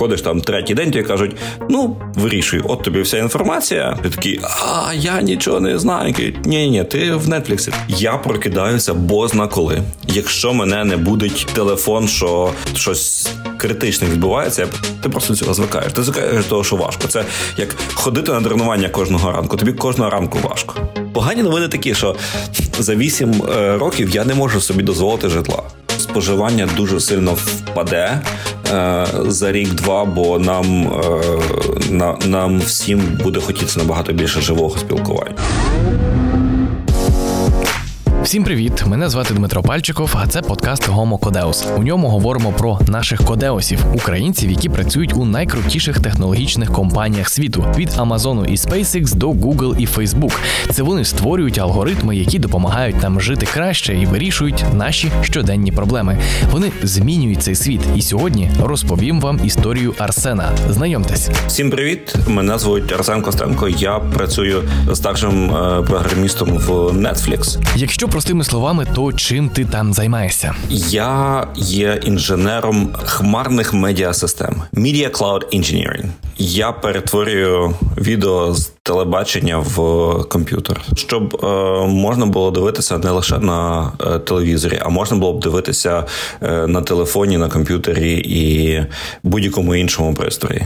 приходиш там третій день, тобі кажуть, ну вирішуй, от тобі вся інформація. Ти такий, а я нічого не знаю. Ні, ні, ти в Нетфліксі. Я прокидаюся бозна коли. Якщо мене не будить телефон, що щось критичне відбувається, ти просто цього звикаєш. Ти звикаєш того, що важко. Це як ходити на тренування кожного ранку. Тобі кожного ранку важко. Погані новини такі, що за 8 е, років я не можу собі дозволити житла. Споживання дуже сильно впаде за рік-два, бо нам, е, на, нам всім буде хотітися набагато більше живого спілкування. Всім привіт! Мене звати Дмитро Пальчиков, а це подкаст Гомо Кодеус. У ньому говоримо про наших кодеусів, українців, які працюють у найкрутіших технологічних компаніях світу від Амазону і SpaceX до Google і Facebook. Це вони створюють алгоритми, які допомагають нам жити краще і вирішують наші щоденні проблеми. Вони змінюють цей світ. І сьогодні розповім вам історію Арсена. Знайомтесь. Всім привіт! Мене звуть Арсен Костенко. Я працюю старшим е, програмістом в Netflix. Якщо простими словами, то чим ти там займаєшся? Я є інженером хмарних медіасистем Media Cloud Engineering. Я перетворюю відео з телебачення в комп'ютер, щоб е, можна було дивитися не лише на е, телевізорі, а можна було б дивитися е, на телефоні, на комп'ютері і будь-якому іншому пристрої.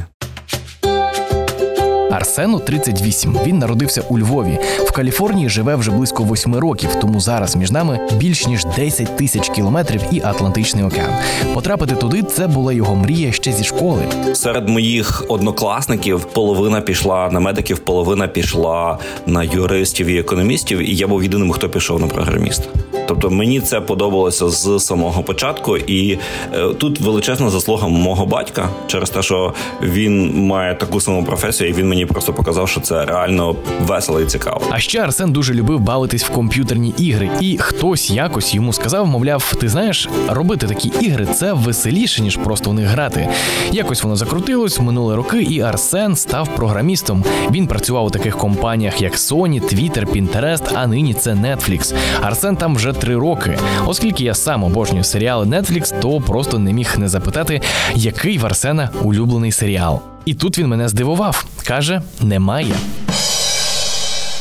Арсену 38. Він народився у Львові. В Каліфорнії живе вже близько восьми років, тому зараз між нами більш ніж 10 тисяч кілометрів і Атлантичний океан. Потрапити туди це була його мрія ще зі школи. Серед моїх однокласників половина пішла на медиків, половина пішла на юристів і економістів, і я був єдиним, хто пішов на програміста. Тобто мені це подобалося з самого початку, і е, тут величезна заслуга мого батька через те, що він має таку саму професію, і він мені просто показав, що це реально весело і цікаво. А ще Арсен дуже любив бавитись в комп'ютерні ігри, і хтось якось йому сказав, мовляв, ти знаєш, робити такі ігри це веселіше ніж просто в них грати. Якось воно закрутилось минулі роки, і Арсен став програмістом. Він працював у таких компаніях, як Sony, Twitter, Pinterest, а нині це Netflix. Арсен там вже три роки. Оскільки я сам обожнюю серіали Netflix, то просто не міг не запитати, який в Арсена улюблений серіал. І тут він мене здивував. каже: немає.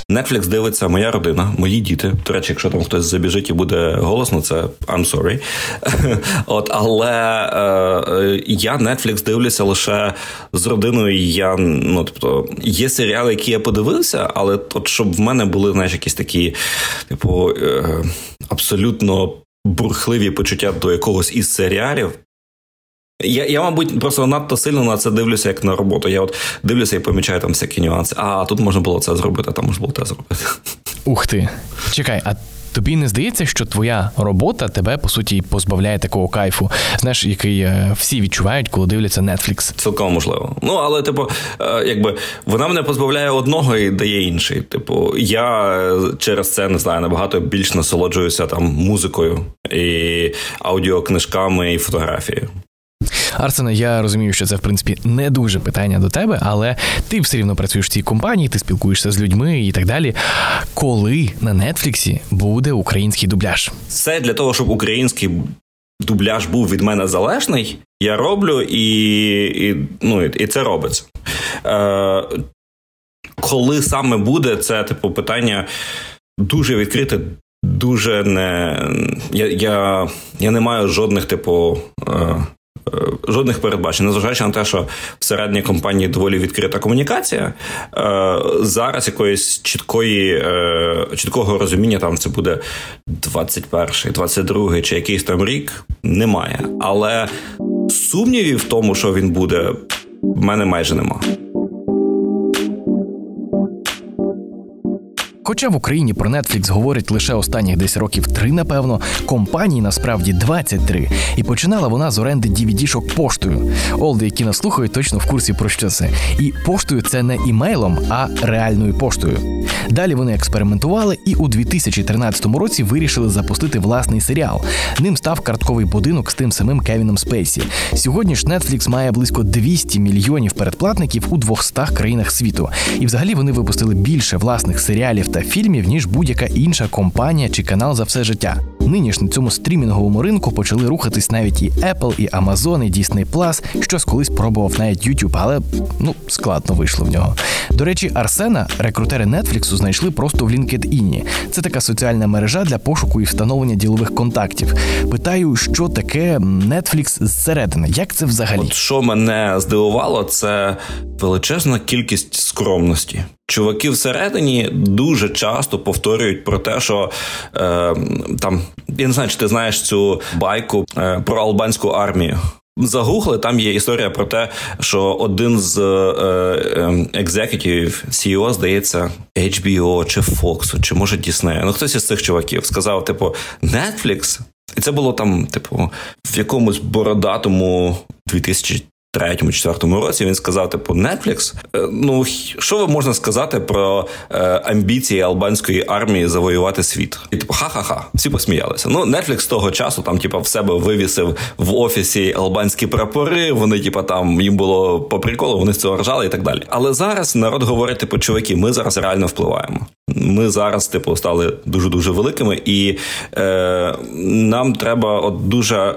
Netflix дивиться моя родина, мої діти. До речі, якщо там хтось забіжить і буде голосно, це I'm sorry. От, але е, я Netflix дивлюся лише з родиною. Я ну тобто є серіали, які я подивився, але от щоб в мене були знаєш, якісь такі, типу, е, абсолютно бурхливі почуття до якогось із серіалів. Я, я, мабуть, просто надто сильно на це дивлюся, як на роботу. Я от дивлюся і помічаю там всякі нюанси. А тут можна було це зробити, там можна було те зробити. Ух ти. Чекай, а тобі не здається, що твоя робота тебе по суті позбавляє такого кайфу, знаєш, який е, всі відчувають, коли дивляться Netflix? Цілком можливо. Ну але, типу, е, якби вона мене позбавляє одного і дає інший. Типу, я е, через це не знаю, набагато більш насолоджуюся там музикою і аудіокнижками і фотографією. Арсене, я розумію, що це в принципі не дуже питання до тебе, але ти все рівно працюєш в цій компанії, ти спілкуєшся з людьми і так далі. Коли на Нетфліксі буде український дубляж? Це для того, щоб український дубляж був від мене залежний. Я роблю і і, ну, і це робиться. Е, Коли саме буде, це типу питання дуже відкрите. Дуже не я я, я не маю жодних типу Е, жодних передбачень, незважаючи на те, що всередині компанії доволі відкрита комунікація. Е, зараз якоїсь чіткої, е, чіткого розуміння там це буде 21-й, 22-й чи якийсь там рік, немає. Але сумнівів в тому, що він буде, в мене майже немає. Хоча в Україні про Netflix говорять лише останніх десь років три, напевно, компанії насправді 23. І починала вона з оренди DVD-шок поштою. Олди, які нас слухають, точно в курсі про що це. І поштою це не імейлом, а реальною поштою. Далі вони експериментували і у 2013 році вирішили запустити власний серіал. Ним став картковий будинок з тим самим Кевіном Спейсі. Сьогодні ж Netflix має близько 200 мільйонів передплатників у 200 країнах світу. І взагалі вони випустили більше власних серіалів та фільмів ніж будь-яка інша компанія чи канал за все життя. Нині ж на цьому стрімінговому ринку почали рухатись навіть і Apple, і Amazon, і Disney+, щось колись пробував навіть YouTube, але ну складно вийшло в нього. До речі, Арсена рекрутери Netflix знайшли просто в LinkedIn. Це така соціальна мережа для пошуку і встановлення ділових контактів. Питаю, що таке Netflix зсередини? Як це взагалі? От Що мене здивувало, це величезна кількість скромності. Чуваки всередині дуже часто повторюють про те, що е, там я не знаю, чи ти знаєш цю байку е, про албанську армію. Загугли, там є історія про те, що один з е, екзекутівів CEO, здається, HBO чи Fox, чи може Disney, ну хтось із цих чуваків сказав: типу, Netflix, і це було там, типу, в якомусь бородатому 2000 третьому, четвертому році він сказав: типу, Netflix, е, ну що можна сказати про е, амбіції албанської армії завоювати світ? І типу, ха-ха-ха, всі посміялися. Ну, Netflix того часу там, типу, в себе вивісив в офісі албанські прапори. Вони, типу, там їм було по приколу, вони з цього ржали і так далі. Але зараз народ говорить, типу, чуваки, ми зараз реально впливаємо. Ми зараз, типу, стали дуже дуже великими, і е, нам треба от дуже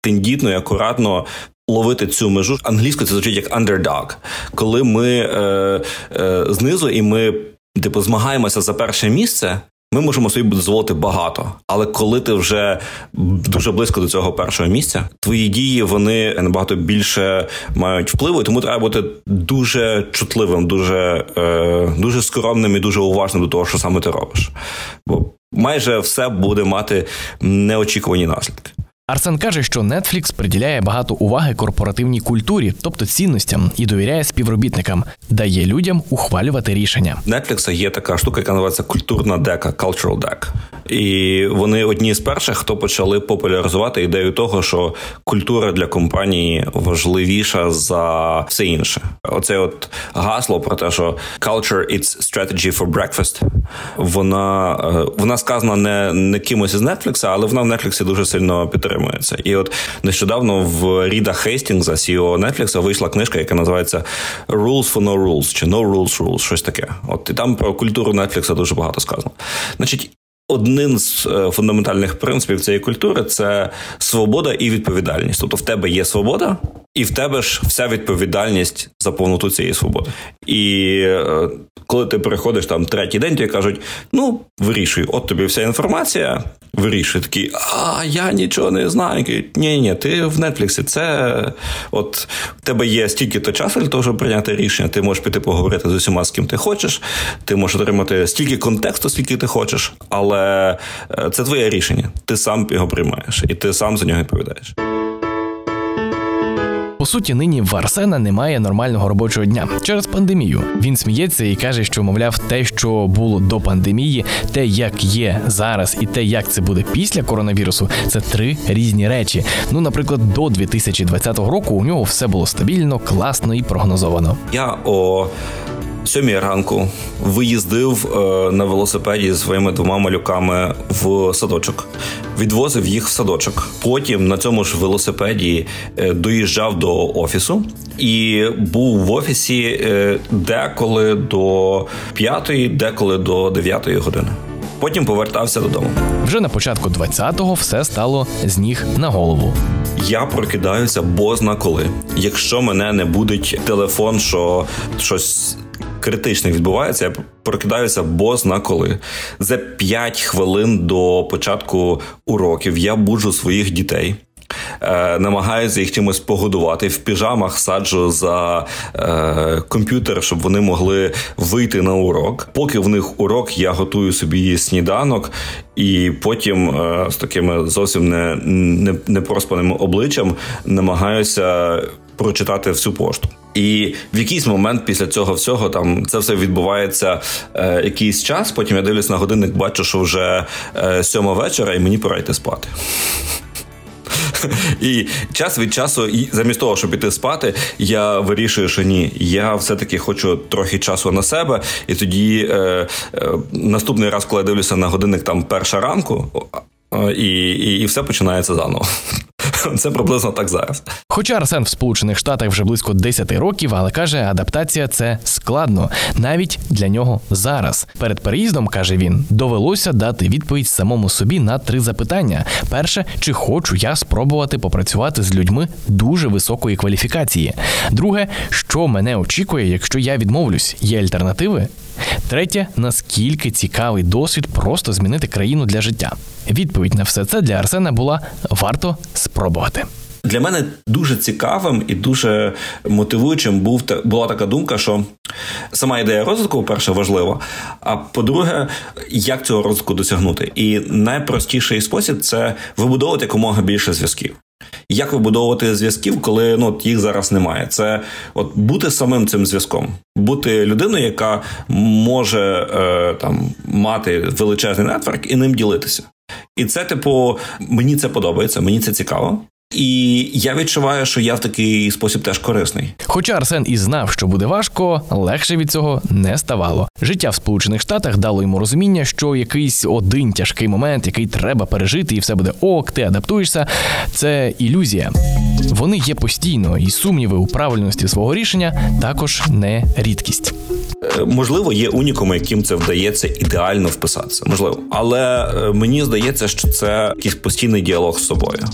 тендітно і акуратно ловити цю межу. Англійською це звучить як underdog. Коли ми е, е, знизу і ми типу змагаємося за перше місце. Ми можемо собі дозволити багато, але коли ти вже дуже близько до цього першого місця, твої дії вони набагато більше мають впливу, тому треба бути дуже чутливим, дуже е, дуже скромним і дуже уважним до того, що саме ти робиш. Бо майже все буде мати неочікувані наслідки. Арсен каже, що Netflix приділяє багато уваги корпоративній культурі, тобто цінностям, і довіряє співробітникам, дає людям ухвалювати рішення. Netflix є така штука, яка називається культурна дека, cultural deck. І вони одні з перших, хто почали популяризувати ідею того, що культура для компанії важливіша за все інше. Оце от гасло про те, що culture it's strategy for breakfast, Вона е, вона сказана не не кимось із Netflix, але вона в Netflix дуже сильно підтримується. І от нещодавно в Ріда Хейстінгза, CEO Netflix, вийшла книжка, яка називається Rules for No Rules чи No Rules Rules, щось таке. От і там про культуру Netflix дуже багато сказано. Значить, один з е, фундаментальних принципів цієї культури це свобода і відповідальність. Тобто в тебе є свобода, і в тебе ж вся відповідальність за повноту цієї свободи. І е, коли ти приходиш там третій день, тобі кажуть: ну вирішуй, от тобі вся інформація, вирішуй такий, а я нічого не знаю. Ні, ні, ти в Нетфліксі. Це от в тебе є стільки-то часу для того, щоб прийняти рішення. Ти можеш піти поговорити з усіма, з ким ти хочеш. Ти можеш отримати стільки контексту, скільки ти хочеш, але е, це твоє рішення. Ти сам його приймаєш, і ти сам за нього відповідаєш. По суті, нині в Арсена немає нормального робочого дня через пандемію. Він сміється і каже, що мовляв, те, що було до пандемії, те, як є зараз, і те, як це буде після коронавірусу, це три різні речі. Ну, наприклад, до 2020 року у нього все було стабільно, класно і прогнозовано. Я о сьомій ранку виїздив е, на велосипеді зі своїми двома малюками в садочок, відвозив їх в садочок. Потім на цьому ж велосипеді е, доїжджав до офісу і був в офісі е, деколи до п'ятої, деколи до дев'ятої години. Потім повертався додому. Вже на початку 20-го все стало з ніг на голову. Я прокидаюся бозна коли. Якщо мене не будить телефон, що щось критичне відбувається, я прокидаюся бозна коли. За 5 хвилин до початку уроків я буджу своїх дітей. Е, намагаюся їх чимось погодувати в піжамах, саджу за е, комп'ютер, щоб вони могли вийти на урок. Поки в них урок, я готую собі сніданок, і потім е, з такими зовсім не, не, непроспаним обличчям намагаюся прочитати всю пошту. І в якийсь момент після цього всього там це все відбувається е, якийсь час. Потім я дивлюсь на годинник, бачу, що вже е, сьома вечора, і мені пора йти спати. І час від часу, і замість того, щоб іти спати, я вирішую, що ні, я все-таки хочу трохи часу на себе. І тоді е, е, наступний раз, коли я дивлюся на годинник, там перша ранку, і, і, і все починається заново. Це приблизно так зараз. Хоча Арсен в Сполучених Штатах вже близько 10 років, але каже, адаптація це складно, навіть для нього зараз. Перед переїздом каже він, довелося дати відповідь самому собі на три запитання: перше, чи хочу я спробувати попрацювати з людьми дуже високої кваліфікації. Друге, що мене очікує, якщо я відмовлюсь, є альтернативи. Третє, наскільки цікавий досвід просто змінити країну для життя. Відповідь на все це для Арсена була варто спробувати. Для мене дуже цікавим і дуже мотивуючим був була така думка, що сама ідея розвитку, по-перше, важлива. А по-друге, як цього розвитку досягнути? І найпростіший спосіб це вибудовувати якомога більше зв'язків. Як вибудовувати зв'язків, коли ну, їх зараз немає? Це от бути самим цим зв'язком, бути людиною, яка може е, там мати величезний нетворк і ним ділитися. І це, типу, мені це подобається, мені це цікаво. І я відчуваю, що я в такий спосіб теж корисний. Хоча Арсен і знав, що буде важко, легше від цього не ставало. Життя в Сполучених Штатах дало йому розуміння, що якийсь один тяжкий момент, який треба пережити, і все буде ок, ти адаптуєшся. Це ілюзія. Вони є постійно, і сумніви у правильності свого рішення також не рідкість. Е, можливо, є унікуми, яким це вдається ідеально вписатися. Можливо, але е, мені здається, що це якийсь постійний діалог з собою,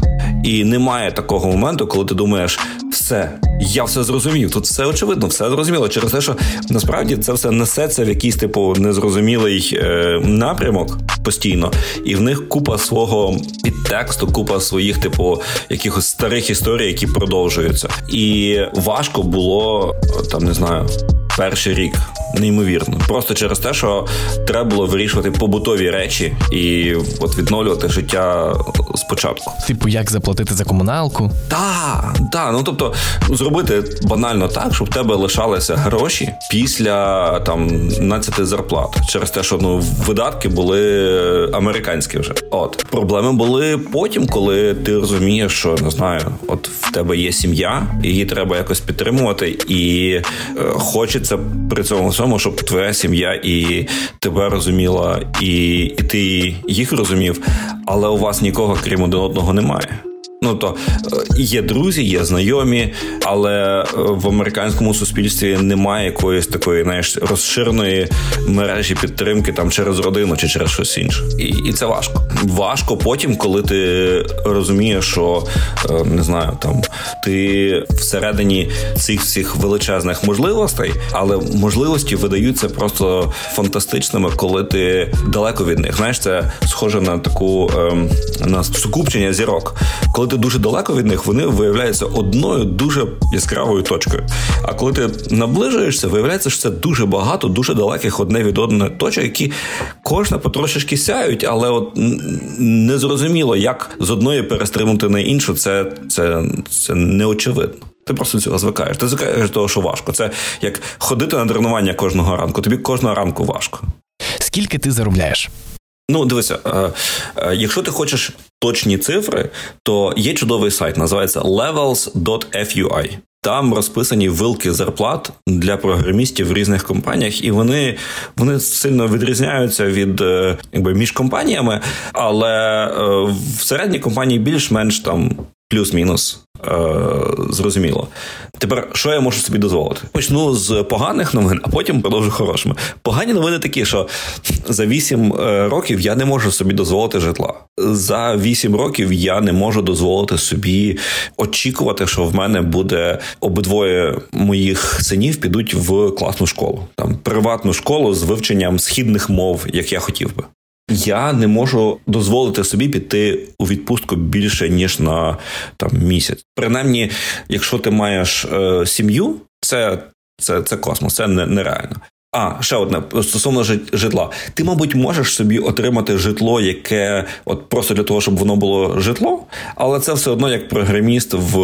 і немає такого моменту, коли ти думаєш, все, я все зрозумів. Тут все очевидно, все зрозуміло. Через те, що насправді це все несеться в якийсь типу незрозумілий е, напрямок постійно, і в них купа свого підтексту, купа своїх, типу, якихось старих історій, які продовжуються, і важко було там, не знаю перший рік. Неймовірно, просто через те, що треба було вирішувати побутові речі і от відновлювати життя спочатку. Типу, як заплатити за комуналку? Так, так. Ну тобто зробити банально так, щоб в тебе лишалися гроші після там 12 зарплат, через те, що ну видатки були американські вже. От проблеми були потім, коли ти розумієш, що не знаю, от в тебе є сім'я, її треба якось підтримувати, і е, хочеться хочеться при цьому всьому, щоб твоя сім'я і тебе розуміла, і, і ти їх розумів, але у вас нікого крім один одного немає. Ну то е, є друзі, є знайомі, але е, в американському суспільстві немає якоїсь такої знаєш, розширеної мережі підтримки там через родину чи через щось інше. І і це важко. Важко потім, коли ти розумієш, що е, не знаю, там ти всередині цих всіх величезних можливостей, але можливості видаються просто фантастичними, коли ти далеко від них. Знаєш, це схоже на таку ем, на сукупчення зірок, коли ти дуже далеко від них, вони виявляються одною дуже яскравою точкою. А коли ти наближуєшся, виявляється, що це дуже багато, дуже далеких одне від одної точок, які кожна потрошечки сяють, але от незрозуміло, як з одної перестрибнути на іншу, це, це, це неочевидно. Ти просто цього звикаєш. Ти звикаєш до того, що важко. Це як ходити на тренування кожного ранку. Тобі кожного ранку важко. Скільки ти заробляєш? Ну, дивися, е, е, якщо ти хочеш точні цифри, то є чудовий сайт, називається levels.fui. Там розписані вилки зарплат для програмістів в різних компаніях, і вони вони сильно відрізняються від е, якби між компаніями, але в середній компанії більш-менш там плюс-мінус зрозуміло. Тепер, що я можу собі дозволити? Почну з поганих новин, а потім продовжу хорошими. Погані новини такі, що за 8 е, років я не можу собі дозволити житла. За 8 років я не можу дозволити собі очікувати, що в мене буде обидвоє моїх синів підуть в класну школу, там приватну школу з вивченням східних мов, як я хотів би. Я не можу дозволити собі піти у відпустку більше ніж на там місяць. Принаймні, якщо ти маєш е, сім'ю, це це, це космос, це не, нереально. А ще одне стосовно житла. Ти, мабуть, можеш собі отримати житло, яке от просто для того, щоб воно було житло, але це все одно як програміст в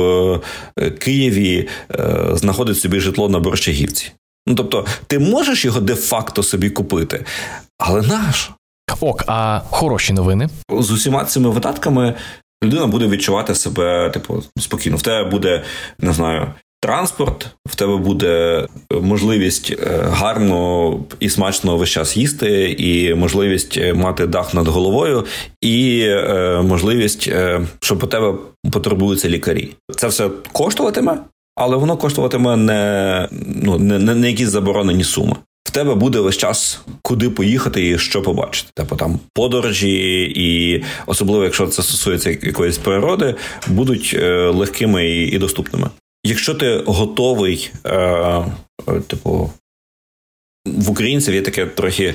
е, Києві е, знаходить собі житло на Борщагівці. Ну тобто, ти можеш його де-факто собі купити, але наш. Ок, а хороші новини з усіма цими видатками людина буде відчувати себе, типу, спокійно. В тебе буде не знаю. транспорт, в тебе буде можливість е, гарно і смачно весь час їсти, і можливість е, мати дах над головою, і е, можливість, що по тебе потребуються лікарі. Це все коштуватиме, але воно коштуватиме не ну не, не, не якісь заборонені суми. В тебе буде весь час куди поїхати і що побачити. Типу там подорожі, і особливо, якщо це стосується якоїсь природи, будуть легкими і доступними. Якщо ти готовий, е, е, типу, в українців є таке трохи.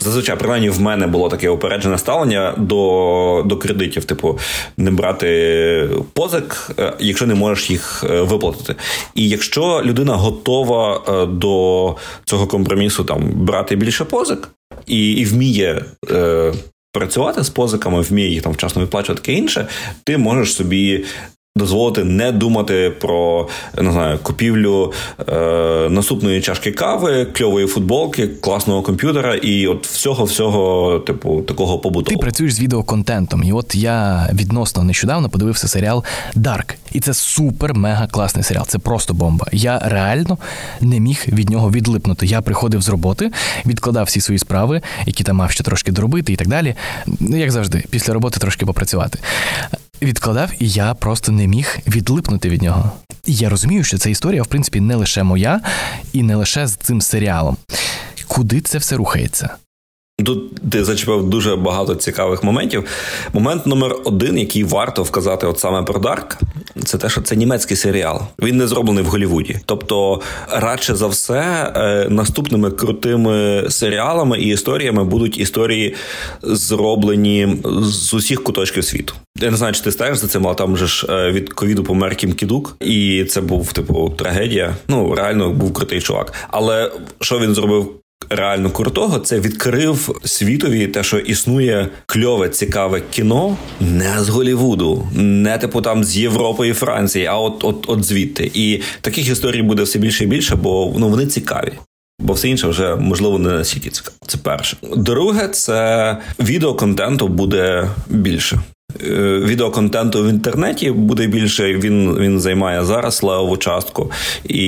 Зазвичай, принаймні, в мене було таке упереджене ставлення до до кредитів, типу, не брати позик, е, якщо не можеш їх е, виплатити. І якщо людина готова до цього компромісу там брати більше позик і і вміє е, працювати з позиками, вміє їх там вчасно виплачувати таке інше, ти можеш собі дозволити не думати про не знаю, купівлю е, наступної чашки кави, кльової футболки, класного комп'ютера і от всього, всього, типу, такого побуту. Ти працюєш з відеоконтентом, і от я відносно нещодавно подивився серіал Dark, і це супер мега класний серіал. Це просто бомба. Я реально не міг від нього відлипнути. Я приходив з роботи, відкладав всі свої справи, які там мав ще трошки доробити і так далі. Як завжди, після роботи трошки попрацювати відкладав, і я просто не міг відлипнути від нього. Я розумію, що ця історія, в принципі, не лише моя, і не лише з цим серіалом. Куди це все рухається? Тут ти зачепив дуже багато цікавих моментів. Момент номер один, який варто вказати, от саме про Dark, це те, що це німецький серіал. Він не зроблений в Голівуді. Тобто, радше за все, е, наступними крутими серіалами і історіями будуть історії зроблені з усіх куточків світу. Я не знаю, чи ти стежиш за цим, але там же ж е, від ковіду помер Кім Кідук, і це був типу трагедія. Ну реально був крутий чувак. Але що він зробив? Реально крутого, це відкрив світові те, що існує кльове, цікаве кіно не з Голівуду, не типу там з Європи і Франції, а от от, от звідти. І таких історій буде все більше і більше, бо ну вони цікаві. Бо все інше вже можливо не настільки цікаво. Це перше. Друге, це відеоконтенту буде більше. Е, відеоконтенту в інтернеті буде більше. Він він займає зараз левову частку і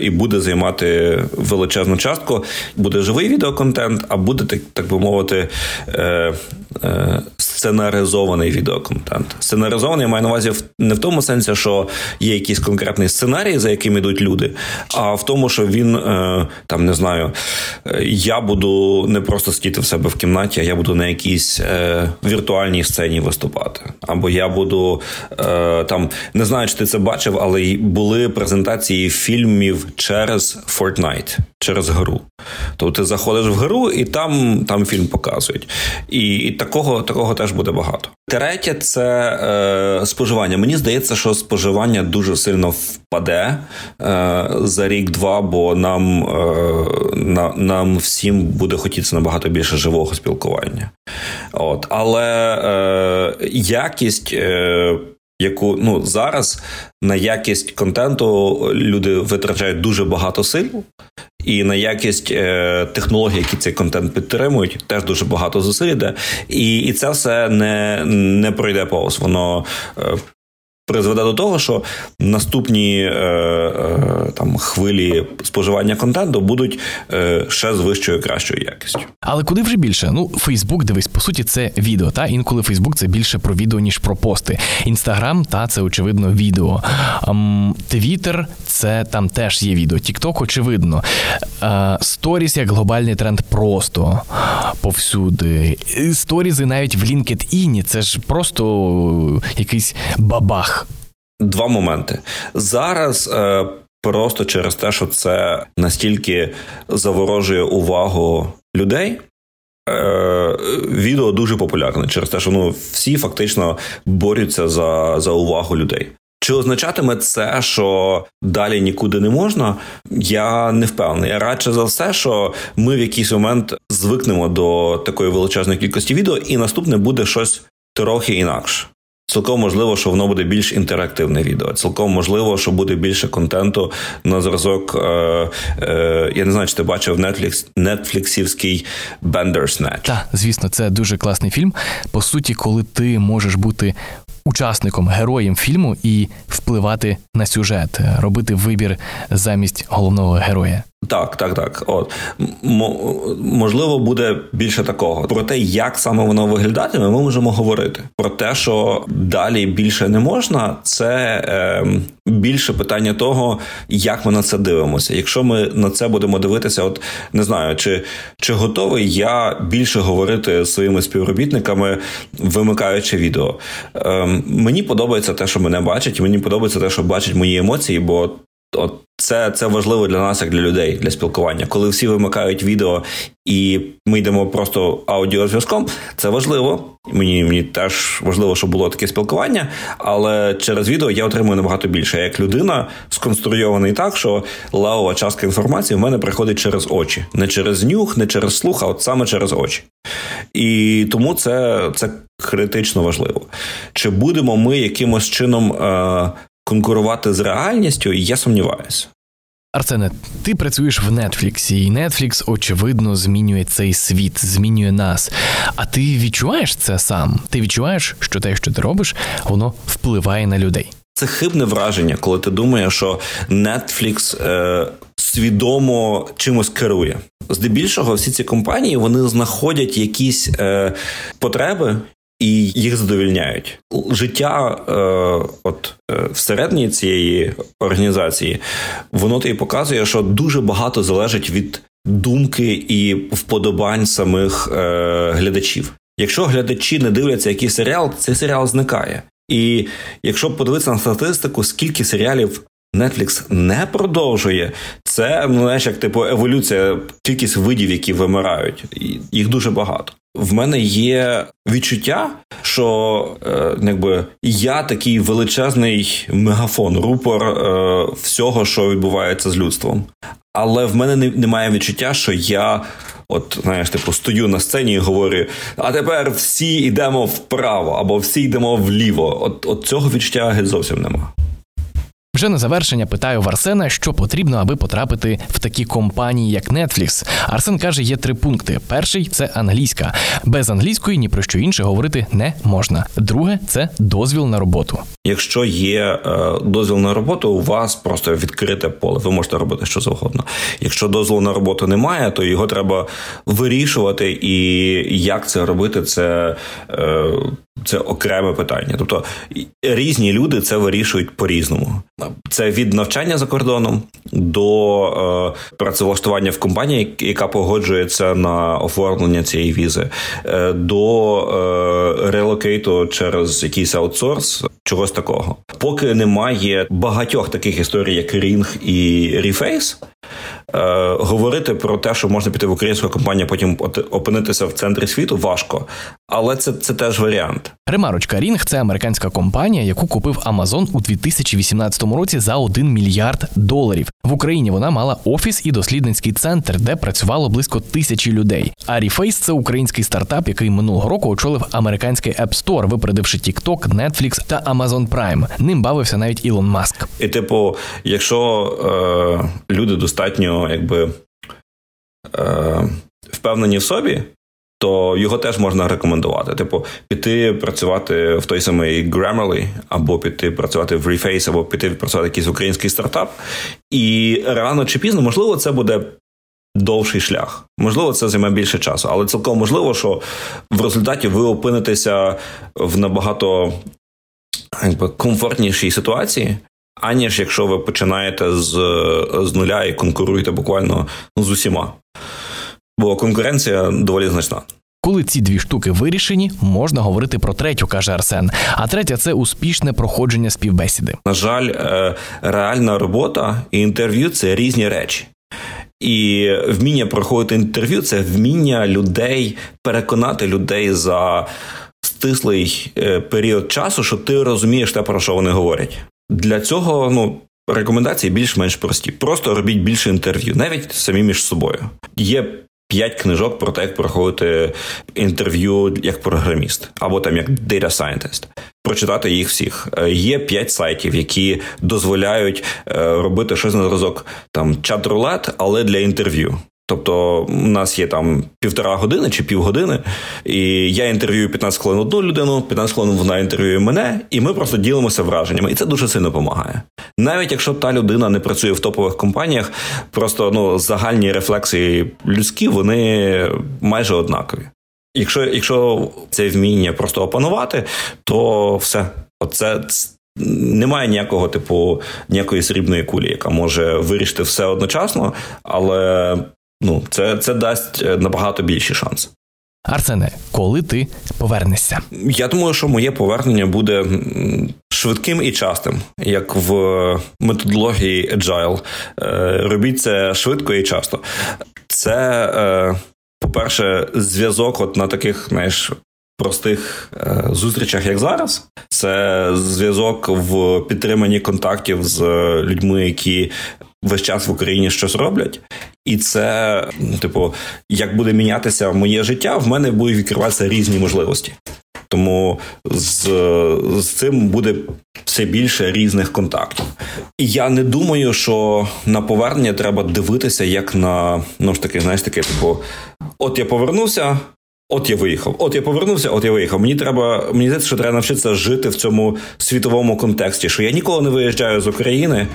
і буде займати величезну частку. Буде живий відеоконтент, а буде так так би мовити. Е, е, Сценаризований відеоконтент. Сценаризований я маю на увазі не в тому сенсі, що є якийсь конкретний сценарій, за яким йдуть люди, а в тому, що він там не знаю, я буду не просто сидіти в себе в кімнаті, а я буду на якійсь віртуальній сцені виступати виступати. Або я буду е, там не знаю, чи ти це бачив, але були презентації фільмів через Fortnite, через гру. Тобто ти заходиш в гру і там там фільм показують. І і такого такого теж буде багато. Третє це е, споживання. Мені здається, що споживання дуже сильно впаде е, за рік-два, бо нам е, на, нам всім буде хотітися набагато більше живого спілкування. От, Але е, якість. Е, Яку ну зараз на якість контенту люди витрачають дуже багато сил, і на якість е, технологій, які цей контент підтримують, теж дуже багато зусиль йде. І і це все не не пройде повз. Воно е, призведе до того, що наступні е, е, там хвилі споживання контенту будуть е, ще з вищою кращою якістю. Але куди вже більше? Ну, Фейсбук, дивись, по суті, це відео. Та інколи Фейсбук це більше про відео, ніж про пости. Інстаграм, та це очевидно відео. Твіттер це там теж є відео. Тікток, очевидно. Сторіс як глобальний тренд просто повсюди. Сторізи навіть в LinkedIn, це ж просто якийсь бабах. Два моменти зараз. Е, Просто через те, що це настільки заворожує увагу людей. Е, відео дуже популярне через те, що ну всі фактично борються за за увагу людей. Чи означатиме це, що далі нікуди не можна? Я не впевнений. Радше за все, що ми в якийсь момент звикнемо до такої величезної кількості відео, і наступне буде щось трохи інакше. Цілком можливо, що воно буде більш інтерактивне відео. Цілком можливо, що буде більше контенту на зразок. Е, е, Я не знаю, чи ти бачив Netflix, Netflixівський Bandersnatch. Так, звісно, це дуже класний фільм. По суті, коли ти можеш бути учасником, героєм фільму і впливати на сюжет, робити вибір замість головного героя. Так, так, так. От можливо, буде більше такого. Про те, як саме воно виглядатиме, ми можемо говорити. Про те, що далі більше не можна, це е, більше питання того, як ми на це дивимося. Якщо ми на це будемо дивитися, от не знаю, чи чи готовий я більше говорити з своїми співробітниками, вимикаючи відео. Е, Мені подобається те, що мене бачать, мені подобається те, що бачать мої емоції, бо от це це важливо для нас, як для людей, для спілкування. Коли всі вимикають відео і ми йдемо просто аудіозв'язком, це важливо. Мені мені теж важливо, щоб було таке спілкування, але через відео я отримую набагато більше. Як людина сконструйований так, що левова частка інформації в мене приходить через очі, не через нюх, не через слух, а от саме через очі. І тому це це критично важливо. Чи будемо ми якимось чином е, конкурувати з реальністю, я сумніваюся. Арсене, ти працюєш в Нетфліксі, і Нетфлікс, очевидно, змінює цей світ, змінює нас. А ти відчуваєш це сам? Ти відчуваєш, що те, що ти робиш, воно впливає на людей? Це хибне враження, коли ти думаєш, що Netflix е, свідомо чимось керує. Здебільшого, всі ці компанії вони знаходять якісь е, потреби, і їх задовільняють. Життя е, от е, всередині цієї організації, воно тобі показує, що дуже багато залежить від думки і вподобань самих е, глядачів. Якщо глядачі не дивляться якийсь серіал, цей серіал зникає. І якщо подивитися на статистику, скільки серіалів Netflix не продовжує, це ну, знаєш, як типу еволюція, кількість видів, які вимирають, їх дуже багато в мене є відчуття, що е, якби я такий величезний мегафон, рупор е, всього, що відбувається з людством. Але в мене не, немає відчуття, що я. От, знаєш, типу, стою на сцені і говорю: а тепер всі йдемо вправо або всі йдемо вліво. От от цього відчуття зовсім нема. Вже на завершення питаю в Арсена, що потрібно, аби потрапити в такі компанії, як Netflix. Арсен каже, є три пункти: перший це англійська. Без англійської ні про що інше говорити не можна. Друге це дозвіл на роботу. Якщо є е, дозвіл на роботу, у вас просто відкрите поле. Ви можете робити що завгодно. Якщо дозволу на роботу немає, то його треба вирішувати. І як це робити, це. Це окреме питання. Тобто різні люди це вирішують по-різному. Це від навчання за кордоном до е, працевлаштування в компанії, яка погоджується на оформлення цієї візи, е, до е, релокейту через якийсь аутсорс, чогось такого. Поки немає багатьох таких історій, як Ring і Reface, говорити про те, що можна піти в українську компанію, потім опинитися в центрі світу, важко, але це це теж варіант. Ремарочка Рінг це американська компанія, яку купив Амазон у 2018 році за 1 мільярд доларів. В Україні вона мала офіс і дослідницький центр, де працювало близько тисячі людей. А Reface – це український стартап, який минулого року очолив американський App Store, випередивши TikTok, Netflix та Amazon Prime. Ним бавився навіть Ілон Маск. І типу, якщо е, люди достатньо якби е, впевнені в собі. То його теж можна рекомендувати. Типу, піти працювати в той самий Grammarly, або піти працювати в Reface, або піти працювати в якийсь український стартап. І рано чи пізно, можливо, це буде довший шлях. Можливо, це займе більше часу, але цілком можливо, що в результаті ви опинитеся в набагато якби, комфортнішій ситуації, аніж якщо ви починаєте з з нуля і конкуруєте буквально ну, з усіма. Бо конкуренція доволі значна. Коли ці дві штуки вирішені, можна говорити про третю, каже Арсен. А третя це успішне проходження співбесіди. На жаль, е, реальна робота і інтерв'ю це різні речі. І вміння проходити інтерв'ю це вміння людей переконати людей за стислий е, період часу, що ти розумієш те, про що вони говорять. Для цього ну. Рекомендації більш-менш прості. Просто робіть більше інтерв'ю, навіть самі між собою. Є п'ять книжок про те, як проходити інтерв'ю як програміст, або там як data scientist. Прочитати їх всіх. Е, є п'ять сайтів, які дозволяють е, робити щось на зразок там чат-рулет, але для інтерв'ю. Тобто, у нас є там півтора години чи півгодини, і я інтерв'юю 15 хвилин одну людину, 15 хвилин вона інтерв'ює мене, і ми просто ділимося враженнями. І це дуже сильно допомагає. Навіть якщо та людина не працює в топових компаніях, просто ну загальні рефлексії людські, вони майже однакові. Якщо якщо це вміння просто опанувати, то все. Оце немає ніякого типу ніякої срібної кулі, яка може вирішити все одночасно, але ну, це, це дасть е, набагато більші шанси. Арсене, коли ти повернешся? Я думаю, що моє повернення буде швидким і частим, як в методології Agile. Е, робіть це швидко і часто. Це, е, по-перше, зв'язок от на таких, знаєш, простих зустрічах, як зараз. Це зв'язок в підтриманні контактів з людьми, які весь час в Україні щось роблять, і це, типу, як буде мінятися моє життя, в мене будуть відкриватися різні можливості. Тому з з цим буде все більше різних контактів. І я не думаю, що на повернення треба дивитися як на ну ж таки, знаєш, таке, типу, от я повернувся, От я виїхав, от я повернувся, от я виїхав. Мені треба, мені здається, що треба навчитися жити в цьому світовому контексті. Що я ніколи не виїжджаю з України,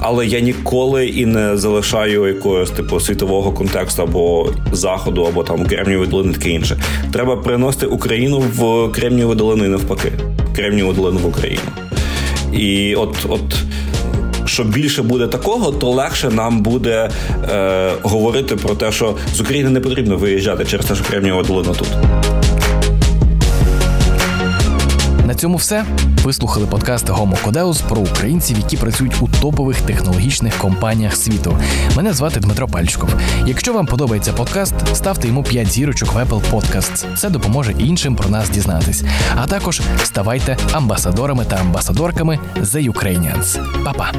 але я ніколи і не залишаю якогось типу світового контексту або заходу, або там Кремнієвої долини, таке інше. Треба приносити Україну в Кремнієву долину навпаки. Кремнієву долину в Україну. І от, от що більше буде такого, то легше нам буде е, говорити про те, що з України не потрібно виїжджати через те, що Кремнієва долина тут. Цьому все. Ви слухали подкаст Homo Codeus про українців, які працюють у топових технологічних компаніях світу. Мене звати Дмитро Пальчиков. Якщо вам подобається подкаст, ставте йому 5 зірочок в Apple Podcasts. Це допоможе іншим про нас дізнатись. А також ставайте амбасадорами та амбасадорками The Ukrainians. Па-па!